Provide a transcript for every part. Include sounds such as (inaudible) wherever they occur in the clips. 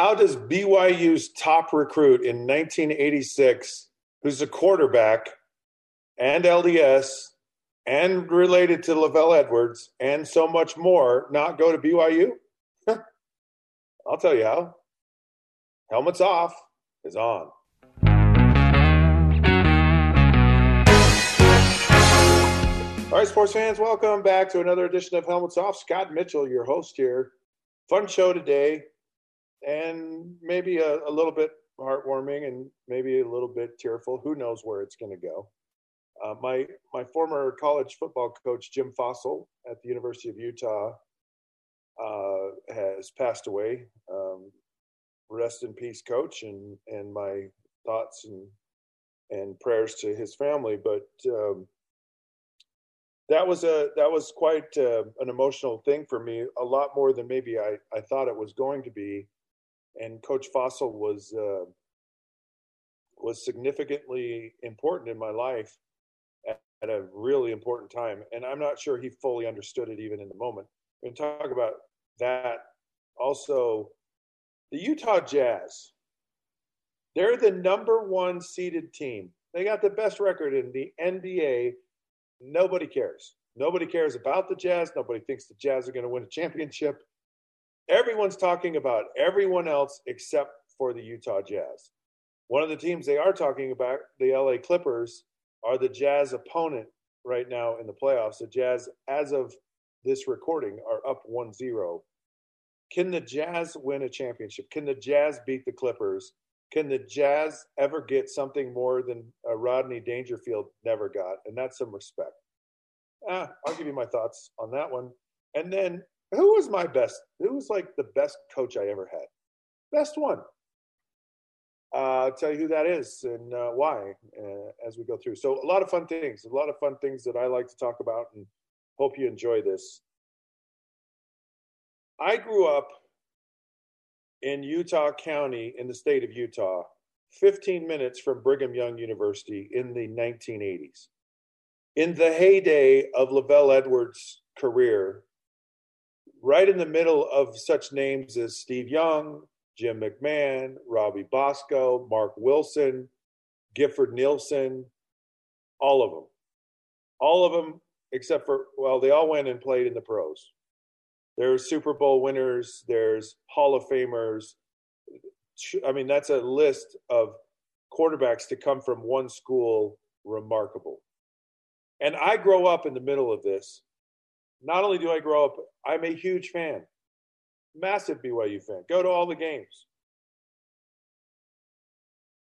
how does BYU's top recruit in 1986, who's a quarterback and LDS and related to LaVell Edwards and so much more, not go to BYU? (laughs) I'll tell you how. Helmets off is on. All right, sports fans, welcome back to another edition of Helmets Off. Scott Mitchell, your host here. Fun show today, and maybe a, a little bit heartwarming and maybe a little bit tearful. Who knows where it's going to go? Uh, my my former college football coach Jim Fassel at the University of Utah uh, has passed away. Um, rest in peace, coach, and and my thoughts and and prayers to his family. But um, that was a that was quite uh, an emotional thing for me a lot more than maybe i i thought it was going to be and coach Fassel was uh, was significantly important in my life at, at, a really important time and i'm not sure he fully understood it even in the moment can talk about that also the utah jazz they're the number one seeded team they got the best record in the nba Nobody cares. Nobody cares about the Jazz. Nobody thinks the Jazz are going to win a championship. Everyone's talking about everyone else except for the Utah Jazz. One of the teams they are talking about, the LA Clippers, are the Jazz opponent right now in the playoffs. The Jazz, as of this recording, are up 1 0. Can the Jazz win a championship? Can the Jazz beat the Clippers? Can the Jazz ever get something more than Rodney Dangerfield never got? And that's some respect. Ah, I'll give you my thoughts on that one. And then who was my best? Who was like the best coach I ever had? Best one. Uh, I'll tell you who that is and uh, why uh, as we go through. So, a lot of fun things, a lot of fun things that I like to talk about, and hope you enjoy this. I grew up in Utah County in the state of Utah, 15 minutes from Brigham Young University in the 1980s. In the heyday of LaVell Edwards' career, right in the middle of such names as Steve Young, Jim McMahon, Robbie Bosco, Mark Wilson, Gifford Nielsen, all of them. All of them, except for, well, they all went and played in the pros. There's Super Bowl winners, there's Hall of Famers. I mean, that's a list of quarterbacks to come from one school remarkable. And I grow up in the middle of this. Not only do I grow up, I'm a huge fan, massive BYU fan. Go to all the games.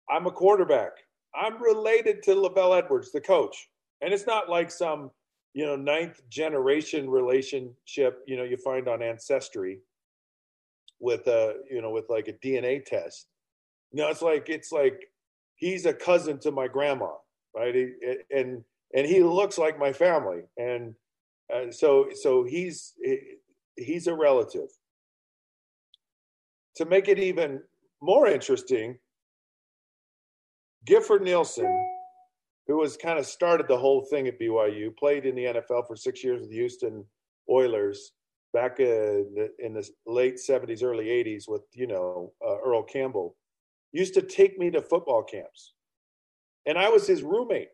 I'm a quarterback. I'm related to LaVell Edwards, the coach. And it's not like some you know ninth generation relationship you know you find on ancestry with a you know with like a dna test know it's like it's like he's a cousin to my grandma right and and he looks like my family and uh, so so he's he's a relative to make it even more interesting gifford nielsen who was kind of started the whole thing at BYU, played in the NFL for six years with the Houston Oilers back in the, in the late 70s, early 80s with, you know, uh, Earl Campbell, used to take me to football camps. And I was his roommate.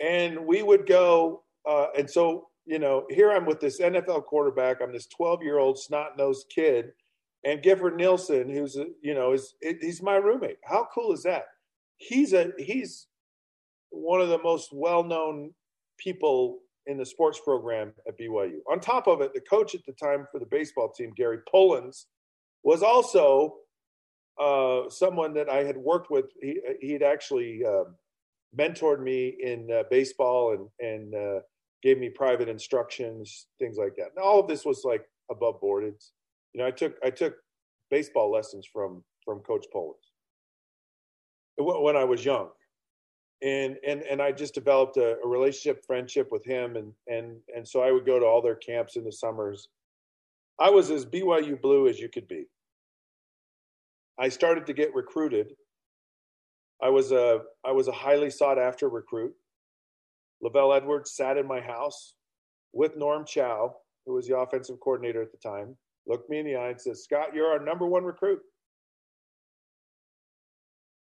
And we would go, uh, and so, you know, here I'm with this NFL quarterback. I'm this 12 year old snot nosed kid. And Gifford Nielsen, who's, you know, is he's my roommate. How cool is that? he's a he's one of the most well-known people in the sports program at BYU. On top of it, the coach at the time for the baseball team, Gary Pullins, was also uh, someone that I had worked with. He he'd actually uh, mentored me in uh, baseball and and uh, gave me private instructions, things like that. And all of this was like above board. It's you know I took I took baseball lessons from from Coach Pullins when I was young. And, and, and I just developed a, a relationship, friendship with him. And, and, and so I would go to all their camps in the summers. I was as BYU blue as you could be. I started to get recruited. I was a, I was a highly sought after recruit. LaVell Edwards sat in my house with Norm Chow, who was the offensive coordinator at the time, looked me in the eye and said, Scott, you're our number one recruit.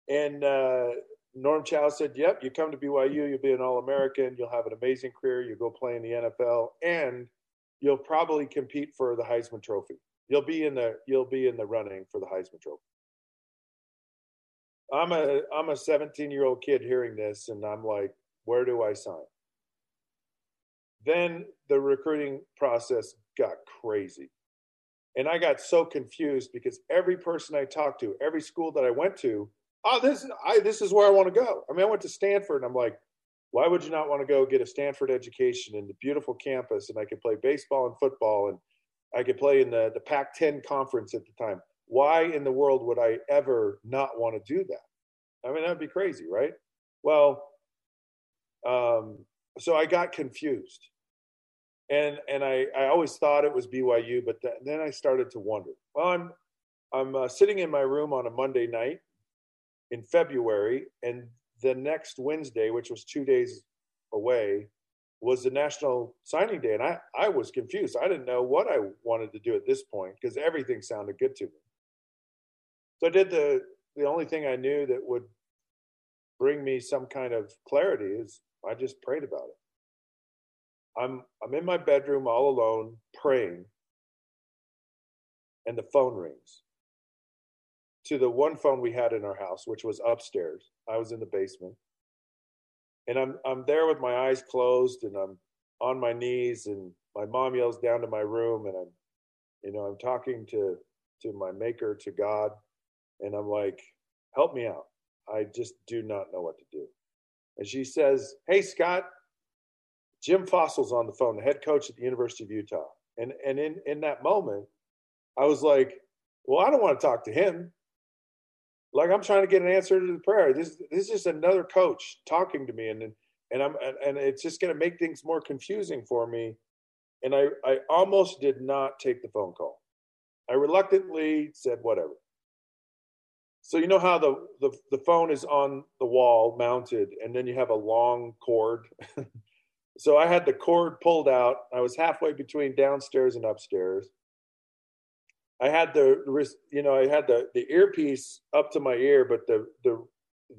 And uh, Norm Chow said, Yep, you come to BYU, you'll be an All American, you'll have an amazing career, you'll go play in the NFL, and you'll probably compete for the Heisman Trophy. You'll be in the you'll be in the running for the Heisman Trophy. I'm a I'm a 17 year old kid hearing this, and I'm like, where do I sign? Then the recruiting process got crazy. And I got so confused because every person I talked to, every school that I went to, oh, this I this is where I want to go. I mean, I went to Stanford and I'm like, why would you not want to go get a Stanford education in the beautiful campus and I could play baseball and football and I could play in the, the Pac 10 conference at the time. Why in the world would I ever not want to do that? I mean, that'd be crazy, right? Well, um, so I got confused. And, and I, I always thought it was BYU, but th- then I started to wonder. Well, I'm, I'm uh, sitting in my room on a Monday night in February, and the next Wednesday, which was two days away, was the national signing day and I, I was confused i didn't know what i wanted to do at this point because everything sounded good to me so i did the the only thing i knew that would bring me some kind of clarity is i just prayed about it. I'm i'm in my bedroom all alone praying. And the phone rings. To the one phone we had in our house which was upstairs. I was in the basement. And I'm I'm there with my eyes closed and I'm on my knees and my mom yells down to my room and I'm you know I'm talking to to my maker to God and I'm like help me out I just do not know what to do and she says hey Scott Jim Fassel's on the phone the head coach at the University of Utah and and in in that moment I was like well I don't want to talk to him like I'm trying to get an answer to the prayer. This this is just another coach talking to me, and and I'm and it's just going to make things more confusing for me. And I I almost did not take the phone call. I reluctantly said whatever. So you know how the the, the phone is on the wall mounted, and then you have a long cord. (laughs) so I had the cord pulled out. I was halfway between downstairs and upstairs I had the you know I had the the earpiece up to my ear, but the the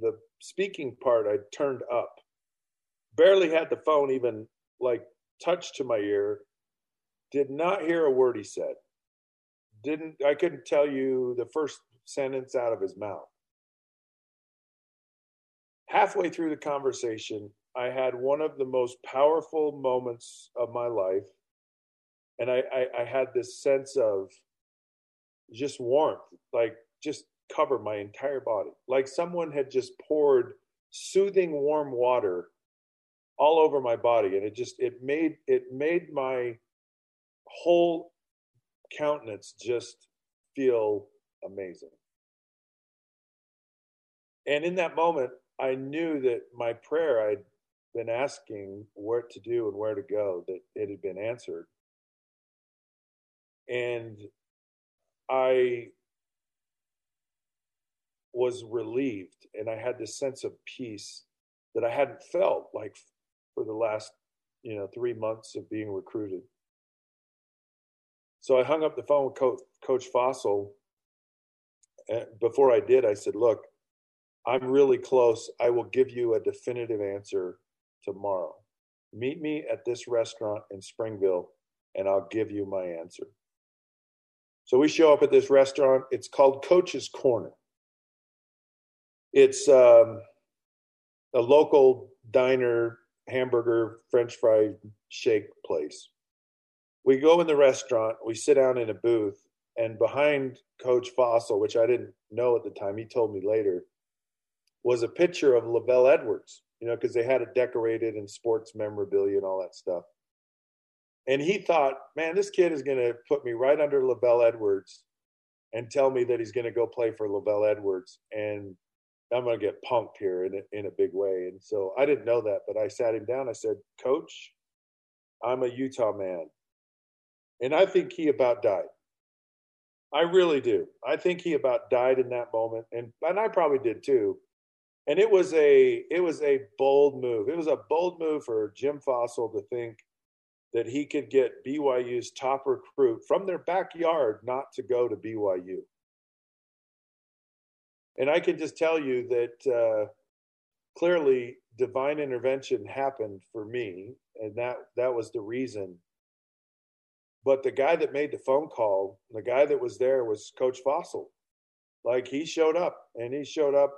the speaking part I turned up. Barely had the phone even like touched to my ear. Did not hear a word he said. Didn't I couldn't tell you the first sentence out of his mouth. Halfway through the conversation, I had one of the most powerful moments of my life. And I, I, I had this sense of just warmth, like just cover my entire body. Like someone had just poured soothing warm water all over my body and it just it made it made my whole countenance just feel amazing. And in that moment, I knew that my prayer I'd been asking what to do and where to go, that it had been answered. And I was relieved and I had this sense of peace that I hadn't felt like for the last, you know, three months of being recruited. So I hung up the phone with Coach, Coach Fassel. Before I did, I said, look, I'm really close. I will give you a definitive answer tomorrow. Meet me at this restaurant in Springville and I'll give you my answer. So we show up at this restaurant. It's called Coach's Corner. It's um, a local diner, hamburger, French fry, shake place. We go in the restaurant. We sit down in a booth, and behind Coach Fassel, which I didn't know at the time, he told me later, was a picture of LaVell Edwards. You know, because they had it decorated in sports memorabilia and all that stuff and he thought, man, this kid is going to put me right under LaVell Edwards and tell me that he's going to go play for LaVell Edwards, and I'm going to get punked here in a, in a big way. And so I didn't know that, but I sat him down. I said, Coach, I'm a Utah man, and I think he about died. I really do. I think he about died in that moment, and and I probably did too. And it was a it was a bold move. It was a bold move for Jim Fassel to think that he could get BYU's top recruit from their backyard not to go to BYU. And I can just tell you that uh, clearly divine intervention happened for me, and that that was the reason. But the guy that made the phone call, the guy that was there was Coach Fassel. Like he showed up, and he showed up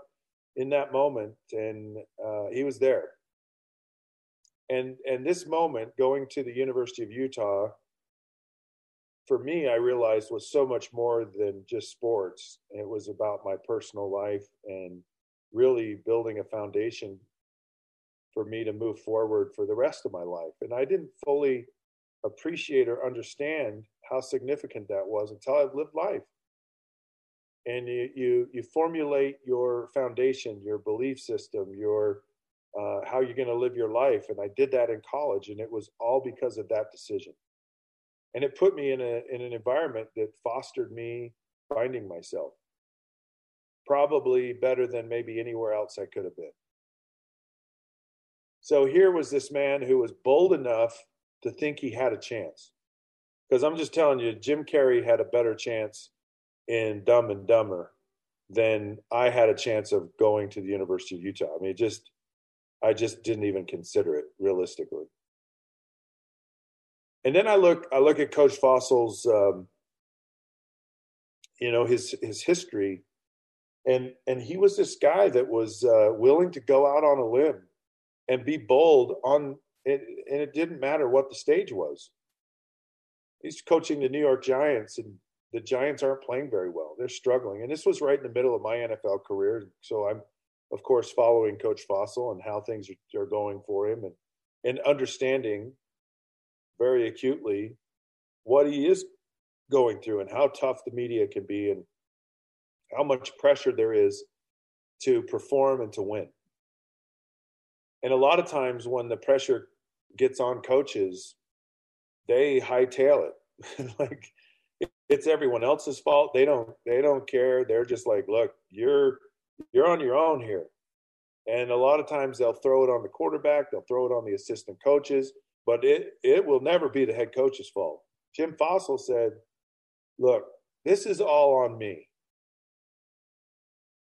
in that moment, and uh, he was there. And and this moment, going to the University of Utah, for me, I realized was so much more than just sports. It was about my personal life and really building a foundation for me to move forward for the rest of my life. And I didn't fully appreciate or understand how significant that was until I've lived life. And you you you formulate your foundation, your belief system, your uh, how you're going to live your life. And I did that in college, and it was all because of that decision. And it put me in a in an environment that fostered me finding myself, probably better than maybe anywhere else I could have been. So here was this man who was bold enough to think he had a chance. Because I'm just telling you, Jim Carrey had a better chance in Dumb and Dumber than I had a chance of going to the University of Utah. I mean, just I just didn't even consider it realistically. And then I look I look at Coach Fassel's um, you know his his history and and he was this guy that was uh, willing to go out on a limb and be bold on and it didn't matter what the stage was. He's coaching the New York Giants, and the Giants aren't playing very well. They're struggling, and this was right in the middle of my NFL career. So I'm, of course, following Coach Fassel and how things are going for him, and and understanding very acutely what he is going through and how tough the media can be, and how much pressure there is to perform and to win. And a lot of times when the pressure gets on coaches, they hightail it. (laughs) like it's everyone else's fault. They don't they don't care. They're just like, look, you're you're on your own here. And a lot of times they'll throw it on the quarterback, they'll throw it on the assistant coaches, but it it will never be the head coach's fault. Jim Fassel said, look, this is all on me.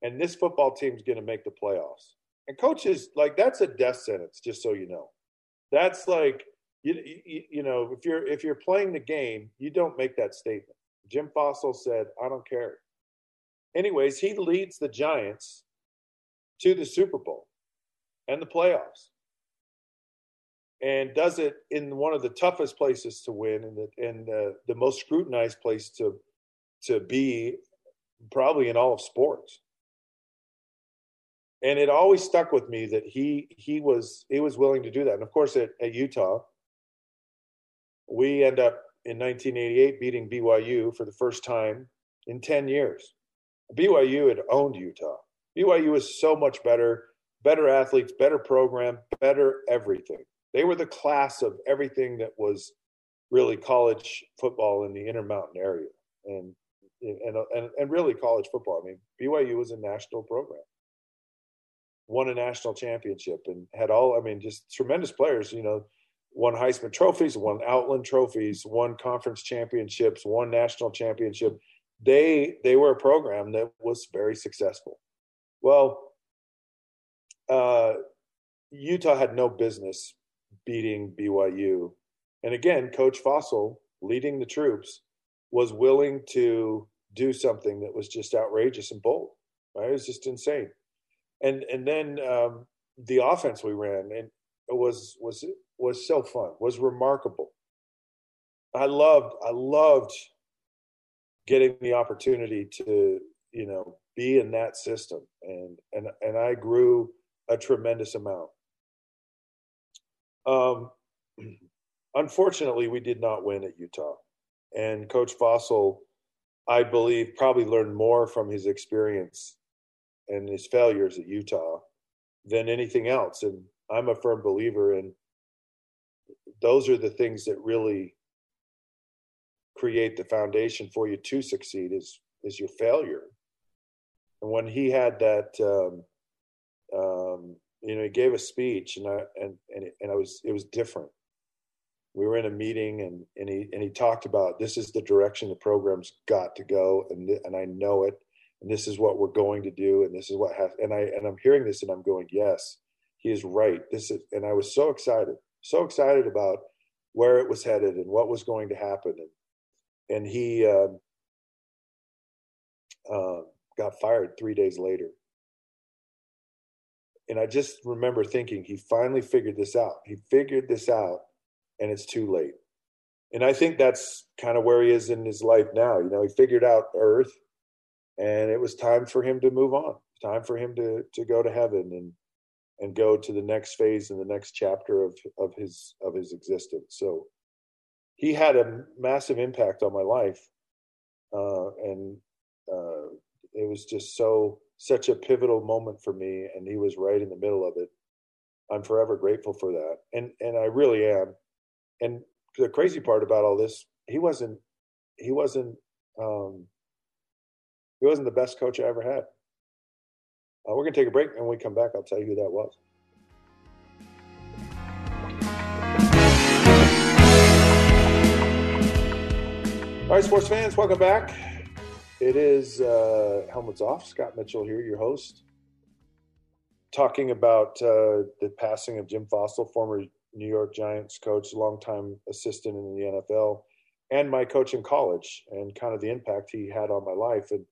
And this football team's going to make the playoffs. And coaches, like that's a death sentence, just so you know. That's like you, you, you know if you're if you're playing the game, you don't make that statement. Jim Fassel said, "I don't care." Anyways, he leads the Giants to the Super Bowl and the playoffs, and does it in one of the toughest places to win and the and the, the most scrutinized place to to be, probably in all of sports and it always stuck with me that he he was he was willing to do that. And of course, at, at Utah, we end up in 1988 beating BYU for the first time in 10 years. BYU had owned Utah. BYU was so much better, better athletes, better program, better everything. They were the class of everything that was really college football in the Intermountain area, and and and, and really college football. I mean, BYU was a national program won a national championship and had all, I mean, just tremendous players, you know, won Heisman trophies, won Outland trophies, won conference championships, won national championship. They, they were a program that was very successful. Well, uh, Utah had no business beating BYU. And again, Coach Fassel, leading the troops, was willing to do something that was just outrageous and bold. Right? It was just insane and and then um, the offense we ran and was was was so fun was remarkable. I loved i loved getting the opportunity to you know be in that system. And and and i grew a tremendous amount. Um (clears throat) unfortunately we did not win at utah. And coach Fassel i believe probably learned more from his experience and his failures at Utah than anything else. And I'm a firm believer in those are the things that really create the foundation for you to succeed is is your failure. And when he had that, um, um, you know, he gave a speech, and I and and, and I was it was different. we were in a meeting and, and he and he talked about this is the direction the program's got to go and and I know it and this is what we're going to do and this is what has and I and I'm hearing this and I'm going yes he is right this is and I was so excited so excited about where it was headed and what was going to happen and and he uh, uh, got fired three days later and I just remember thinking he finally figured this out he figured this out and it's too late. And I think that's kind of where he is in his life now. You know, he figured out earth and it was time for him to move on. Time for him to to go to heaven and and go to the next phase and the next chapter of of his of his existence. So he had a massive impact on my life. Uh, and uh, it was just so such a pivotal moment for me and he was right in the middle of it i'm forever grateful for that and and i really am and the crazy part about all this, he wasn't he wasn't um, he wasn't the best coach I ever had. Uh, we're gonna take a break, and when we come back, I'll tell you who that was. All right, sports fans, welcome back. It is uh, Helmets Off. Scott Mitchell here, your host, talking about uh, the passing of Jim Fassel, former New York Giants coach, longtime assistant in the NFL, and my coach in college, and kind of the impact he had on my life. And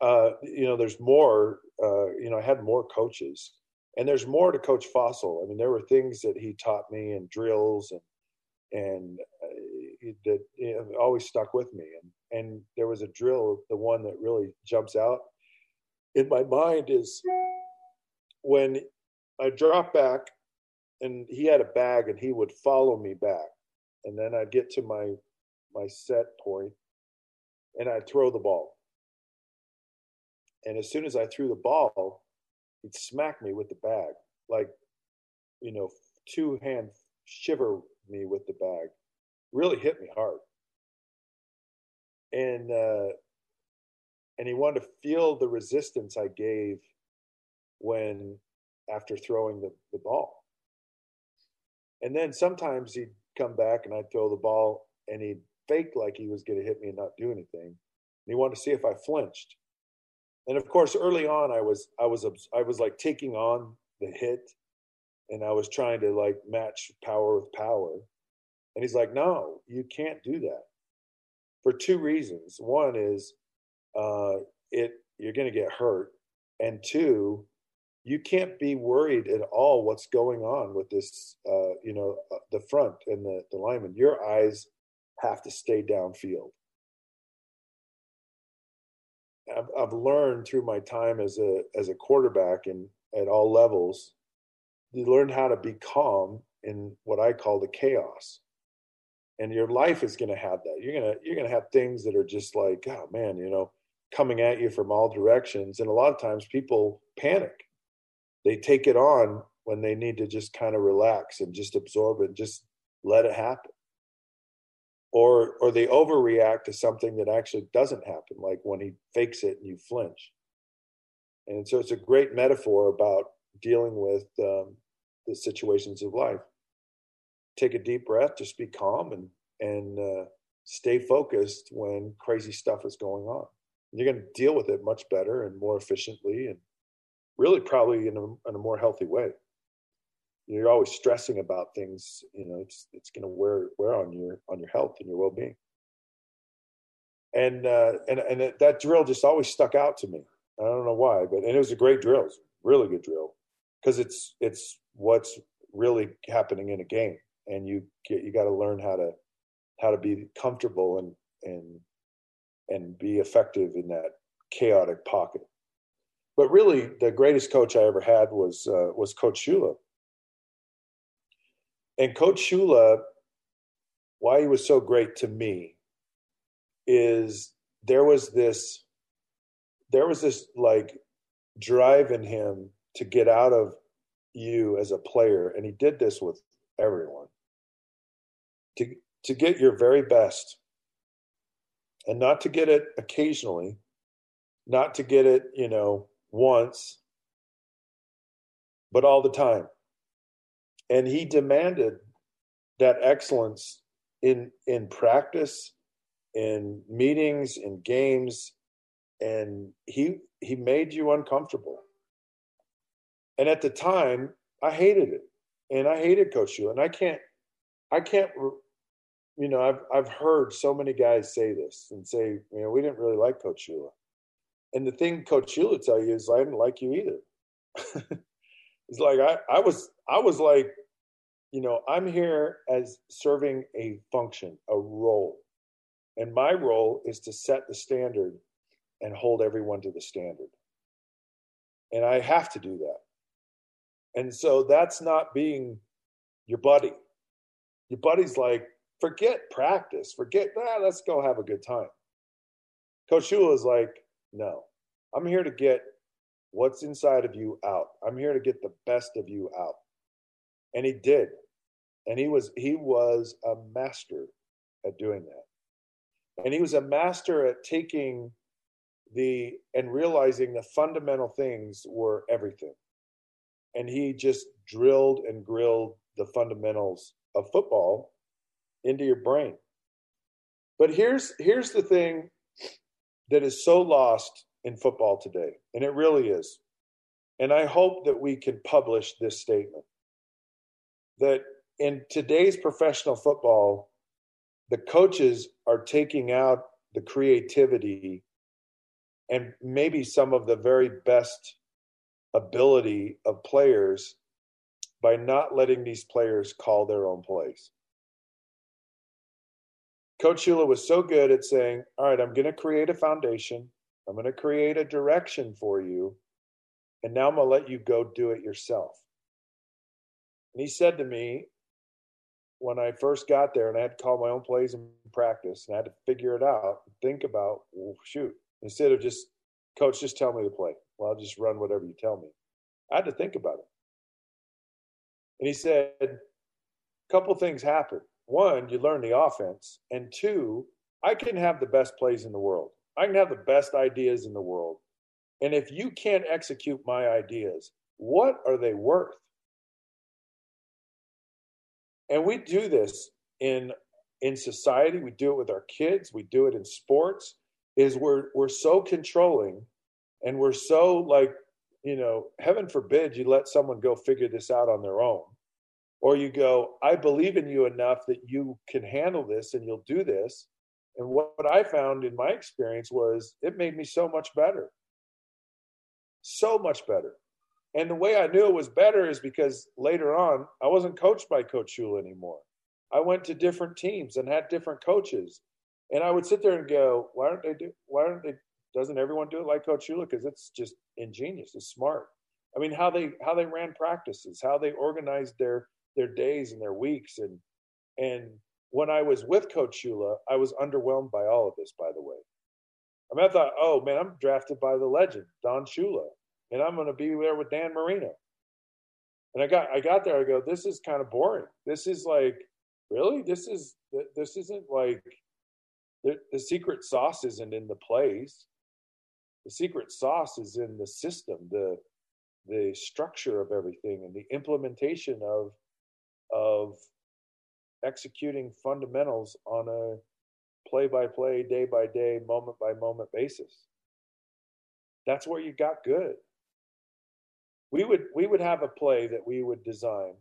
uh, you know, there's more. Uh, you know, I had more coaches, and there's more to Coach Fassel. I mean, there were things that he taught me and drills and and uh, that you know, always stuck with me. And and there was a drill, the one that really jumps out in my mind is when I drop back and he had a bag and he would follow me back and then i'd get to my my set point and i'd throw the ball and as soon as i threw the ball he'd smack me with the bag like you know two hand shiver me with the bag really hit me hard and uh and he wanted to feel the resistance i gave when after throwing the, the ball and then sometimes he'd come back and I'd throw the ball and he'd fake like he was going to hit me and not do anything. And he wanted to see if I flinched. And of course, early on, I was I was I was like taking on the hit, and I was trying to like match power with power. And he's like, "No, you can't do that." For two reasons. One is, uh, it you're going to get hurt, and two, you can't be worried at all what's going on with this, uh, you know, uh, the front and the, the lineman. Your eyes have to stay downfield. I've, I've learned through my time as a as a quarterback and at all levels, you learn how to be calm in what I call the chaos. And your life is going to have that. You're gonna you're gonna have things that are just like, oh man, you know, coming at you from all directions. And a lot of times people panic they take it on when they need to just kind of relax and just absorb it, just let it happen. Or or they overreact to something that actually doesn't happen, like when he fakes it and you flinch. And so it's a great metaphor about dealing with um, the situations of life. Take a deep breath, just be calm and and uh, stay focused when crazy stuff is going on. You're going to deal with it much better and more efficiently and really probably in a, in a more healthy way. You're always stressing about things, you know, it's it's going to wear wear on your on your health and your well being. And uh, and and that drill just always stuck out to me. I don't know why, but and it was a great drill, a really good drill, because it's it's what's really happening in a game, and you get you got to learn how to how to be comfortable and and and be effective in that chaotic pocket. But really, the greatest coach I ever had was uh, was Coach Shula. And Coach Shula, why he was so great to me, is there was this there was this like drive in him to get out of you as a player, and he did this with everyone. To to get your very best, and not to get it occasionally, not to get it, you know, once, but all the time. And he demanded that excellence in in practice, in meetings, in games, and he he made you uncomfortable. And at the time, I hated it, and I hated Coach Shula, and I can't I can't you know I've I've heard so many guys say this and say you know we didn't really like Coach Shula, and the thing Coach Shula tell you is I didn't like you either. (laughs) it's like I I was I was like you know, I'm here as serving a function, a role. And my role is to set the standard and hold everyone to the standard. And I have to do that. And so that's not being your buddy. Your buddy's like, forget practice, forget, ah, let's go have a good time. Coach Shula is like, no, I'm here to get what's inside of you out. I'm here to get the best of you out and he did. And he was he was a master at doing that. And he was a master at taking the and realizing the fundamental things were everything. And he just drilled and grilled the fundamentals of football into your brain. But here's here's the thing that is so lost in football today and it really is. And i hope that we can publish this statement that in today's professional football, the coaches are taking out the creativity and maybe some of the very best ability of players by not letting these players call their own plays. Coach Shula was so good at saying, All right, I'm going to create a foundation, I'm going to create a direction for you, and now I'm going to let you go do it yourself. And he said to me, when I first got there and I had to call my own plays in practice and I had to figure it out, think about, well, shoot, instead of just, coach, just tell me to play. Well, I'll just run whatever you tell me. I had to think about it. And he said, a couple things happen. One, you learn the offense. And two, I can have the best plays in the world. I can have the best ideas in the world. And if you can't execute my ideas, what are they worth? And we do this in in society. We do it with our kids. We do it in sports. Is we're we're so controlling and we're so like you know heaven forbid you let someone go figure this out on their own. Or you go i believe in you enough that you can handle this and you'll do this. And what, what i found in my experience was it made me so much better. So much better and the way I knew it was better is because later on, I wasn't coached by Coach Shula anymore. I went to different teams and had different coaches. And I would sit there and go, why aren't they do why aren't they doesn't everyone do it like Coach Shula? Because it's just ingenious, it's smart. I mean, how they how they ran practices, how they organized their their days and their weeks and and when I was with Coach Shula, I was underwhelmed by all of this, by the way. I mean, I thought, oh man, I'm drafted by the legend, Don Shula and I'm going to be there with Dan Marino. And I got I got there. I go, this is kind of boring. This is like, really, this is this isn't like the, the secret sauce isn't in the plays. The secret sauce is in the system, the the structure of everything, and the implementation of of executing fundamentals on a play by play, day by day, moment by moment basis. That's where you got good we would we would have a play that we would design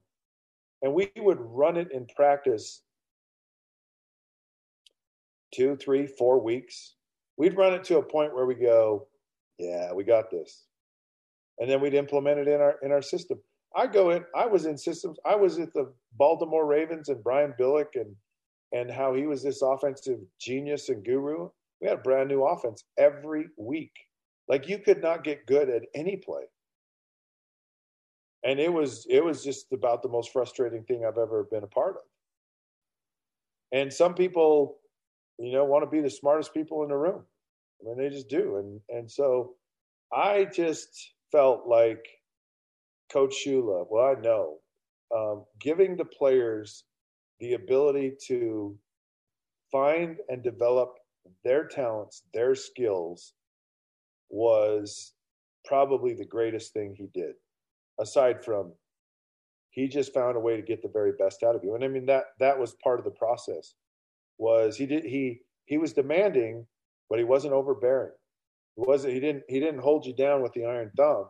and we would run it in practice two three four weeks. We'd run it to a point where we go yeah we got this. And then we'd implement it in our in our system. I go in i was in systems i was at the baltimore ravens and brian billick and and how he was this offensive genius and guru. We had a brand new offense every week. Like you could not get good at any play and it was it was just about the most frustrating thing I've ever been a part of. And some people, you know, want to be the smartest people in the room. I mean, they just do. And and so I just felt like Coach Shula, well, I know, um, giving the players the ability to find and develop their talents, their skills, was probably the greatest thing he did aside from he just found a way to get the very best out of you. And I mean that that was part of the process. Was he did he he was demanding, but he wasn't overbearing. He wasn't he didn't he didn't hold you down with the iron thumb.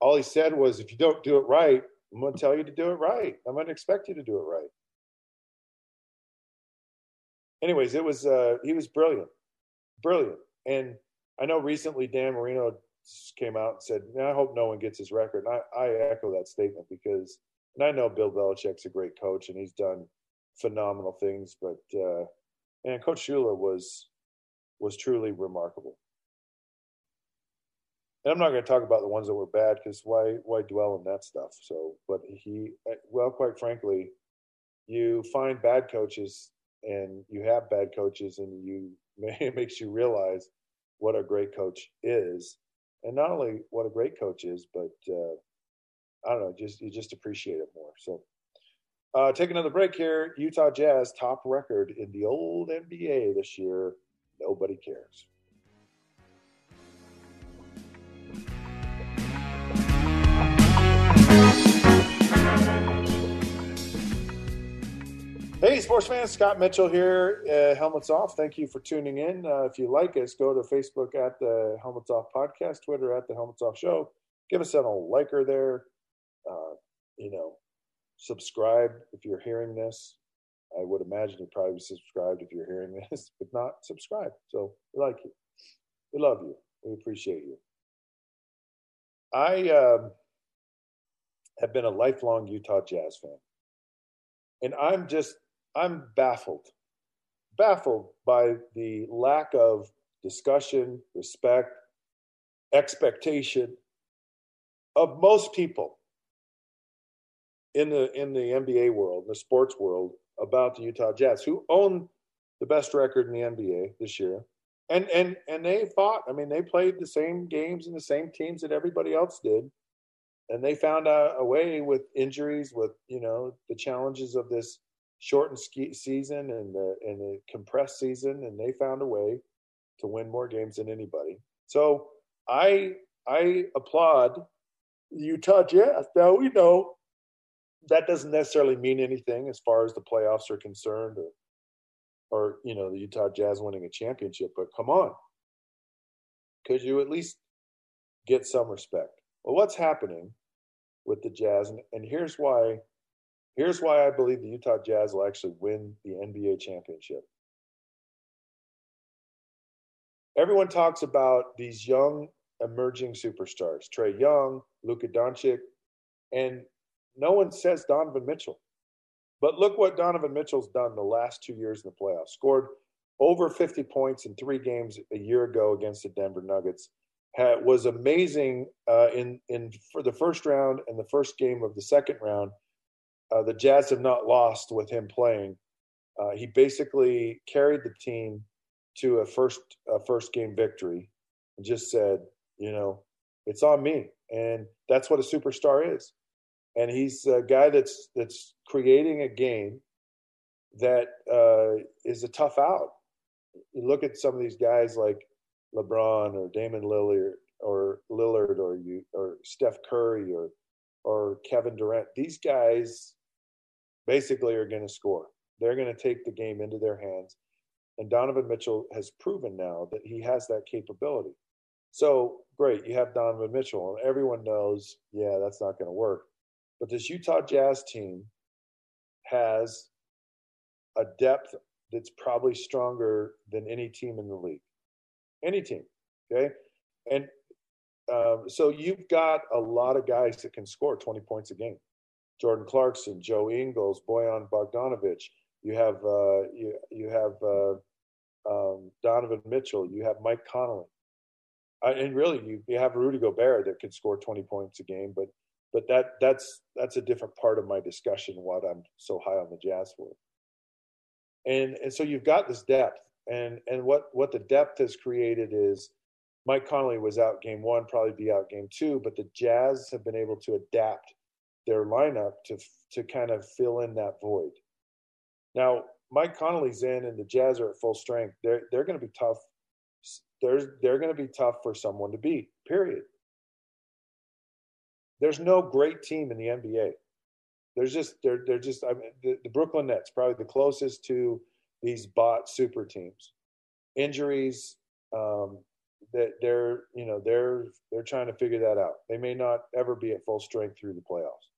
All he said was, if you don't do it right, I'm going to tell you to do it right. I'm going to expect you to do it right. Anyways, it was uh, he was brilliant, brilliant. And I know recently Dan Marino came out and said, "I hope no one gets his record." And I, I echo that statement because, and I know Bill Belichick's a great coach and he's done phenomenal things, but uh, and Coach Shula was was truly remarkable. And I'm not going to talk about the ones that were bad because why why dwell on that stuff? So, but he, well, quite frankly, you find bad coaches and you have bad coaches, and you (laughs) it makes you realize what a great coach is, and not only what a great coach is, but uh, I don't know, just you just appreciate it more. So, uh, take another break here. Utah Jazz top record in the old NBA this year. Nobody cares. Hey, sports fans, Scott Mitchell here. Uh, Helmets Off. Thank you for tuning in. Uh, if you like us, go to Facebook at the Helmets Off Podcast, Twitter at the Helmets Off Show. Give us a liker there. Uh, you know, subscribe if you're hearing this. I would imagine you probably subscribed if you're hearing this. (laughs) but not, subscribe. So we like you. We love you. We appreciate you. I um, have been a lifelong Utah Jazz fan. And I'm just I'm baffled, baffled by the lack of discussion, respect, expectation of most people in the in the NBA world, the sports world, about the Utah Jazz, who own the best record in the NBA this year. And and and they fought. I mean, they played the same games and the same teams that everybody else did. And they found a, a way with injuries, with you know the challenges of this shortened ski season and the, and the compressed season, and they found a way to win more games than anybody. So I I applaud the Utah Jazz. Now we know that doesn't necessarily mean anything as far as the playoffs are concerned, or or you know the Utah Jazz winning a championship. But come on, could you at least get some respect? Well, what's happening with the Jazz, and, and here's why Here's why I believe the Utah Jazz will actually win the NBA championship. Everyone talks about these young emerging superstars, Trae Young, Luka Doncic, and no one says Donovan Mitchell. But look what Donovan Mitchell's done the last two years in the playoffs. Scored over 50 points in three games a year ago against the Denver Nuggets. Had, was amazing uh, in in for the first round and the first game of the second round uh, the Jazz have not lost with him playing. Uh, he basically carried the team to a first a first game victory and just said, you know, it's on me, and that's what a superstar is. And he's a guy that's that's creating a game that uh, is a tough out. You look at some of these guys like LeBron or Damian Lillard or Lillard or you or Steph Curry or or Kevin Durant. These guys basically are going to score. They're going to take the game into their hands. And Donovan Mitchell has proven now that he has that capability. So great, you have Donovan Mitchell, and everyone knows, yeah, that's not going to work. But this Utah Jazz team has a depth that's probably stronger than any team in the league. Any team, okay? And um, so you've got a lot of guys that can score 20 points a game. Jordan Clarkson, Joe Ingles, Boyan Bogdanovich. You have uh, you you have uh, um, Donovan Mitchell. You have Mike Conley, uh, and really you, you have Rudy Gobert that can score 20 points a game. But but that that's that's a different part of my discussion. What I'm so high on the Jazz for. And and so you've got this depth, and and what what the depth has created is Mike Conley was out game one, probably be out game two, but the Jazz have been able to adapt their lineup to to kind of fill in that void. Now, Mike Conley's in, and the Jazz are at full strength. They're they're going to be tough. They're they're going to be tough for someone to beat. Period. There's no great team in the NBA There's just they're they're just I mean the, the Brooklyn Nets probably the closest to these bot super teams. Injuries, um, that they're you know they're they're trying to figure that out. They may not ever be at full strength through the playoffs,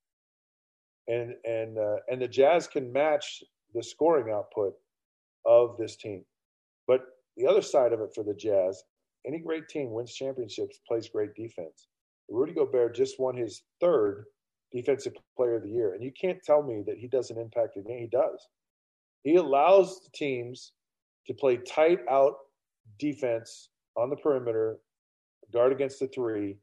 and and uh, and the Jazz can match the scoring output of this team, but the other side of it for the Jazz, any great team wins championships, plays great defense. Rudy Gobert just won his third defensive player of the year, and you can't tell me that he doesn't impact the game. He does. He allows the teams to play tight out defense on the perimeter, guard against the three.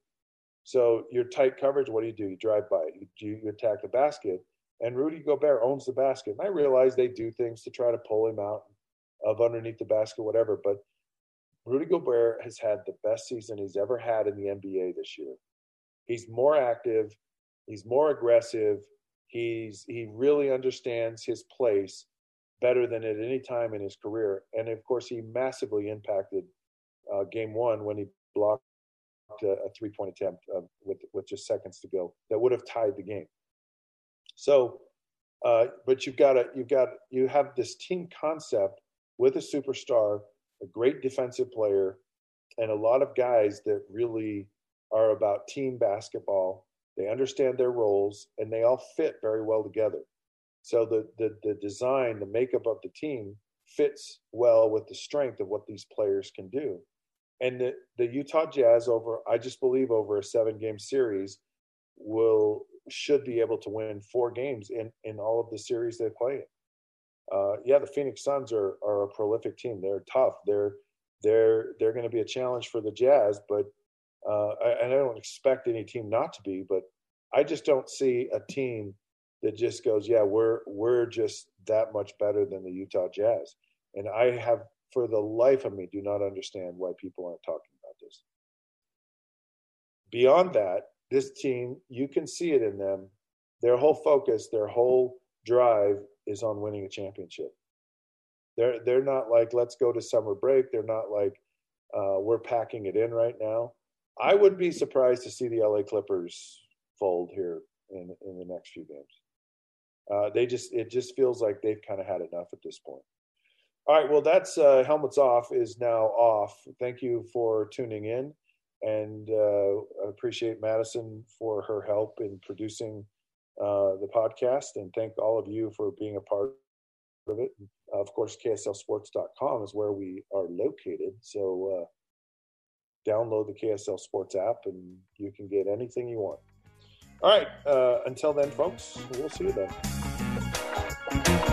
So your tight coverage, what do you do? You drive by, you, you attack the basket, and Rudy Gobert owns the basket. And I realize they do things to try to pull him out of underneath the basket, whatever. But Rudy Gobert has had the best season he's ever had in the NBA this year. He's more active, he's more aggressive, he's he really understands his place better than at any time in his career. And of course, he massively impacted uh, game one when he blocked a, a three point attempt uh, with with just seconds to go that would have tied the game. So, uh, but you've got a you've got you have this team concept with a superstar, a great defensive player, and a lot of guys that really are about team basketball. They understand their roles and they all fit very well together. So the the the design, the makeup of the team fits well with the strength of what these players can do and the, the Utah Jazz over I just believe over a seven game series will should be able to win four games in in all of the series they play Uh, yeah, the Phoenix Suns are are a prolific team. They're tough. They're they're they're going to be a challenge for the Jazz, but uh, and I don't expect any team not to be. But I just don't see a team that just goes, yeah, we're we're just that much better than the Utah Jazz. And I have for the life of me, do not understand why people aren't talking about this. Beyond that, this team, you can see it in them. Their whole focus, their whole drive is on winning a championship. They're they're not like let's go to summer break. They're not like uh, we're packing it in right now. I would be surprised to see the LA Clippers fold here in in the next few games. Uh, they just it just feels like they've kind of had enough at this point. All right. Well, that's uh, Helmets Off is now off. Thank you for tuning in. And uh, appreciate Madison for her help in producing uh, the podcast. And thank all of you for being a part of it. Of course, KSLSports.com is where we are located. So uh, download the KSL Sports app and you can get anything you want. All right. Uh, until then, folks, we'll see you then. thank you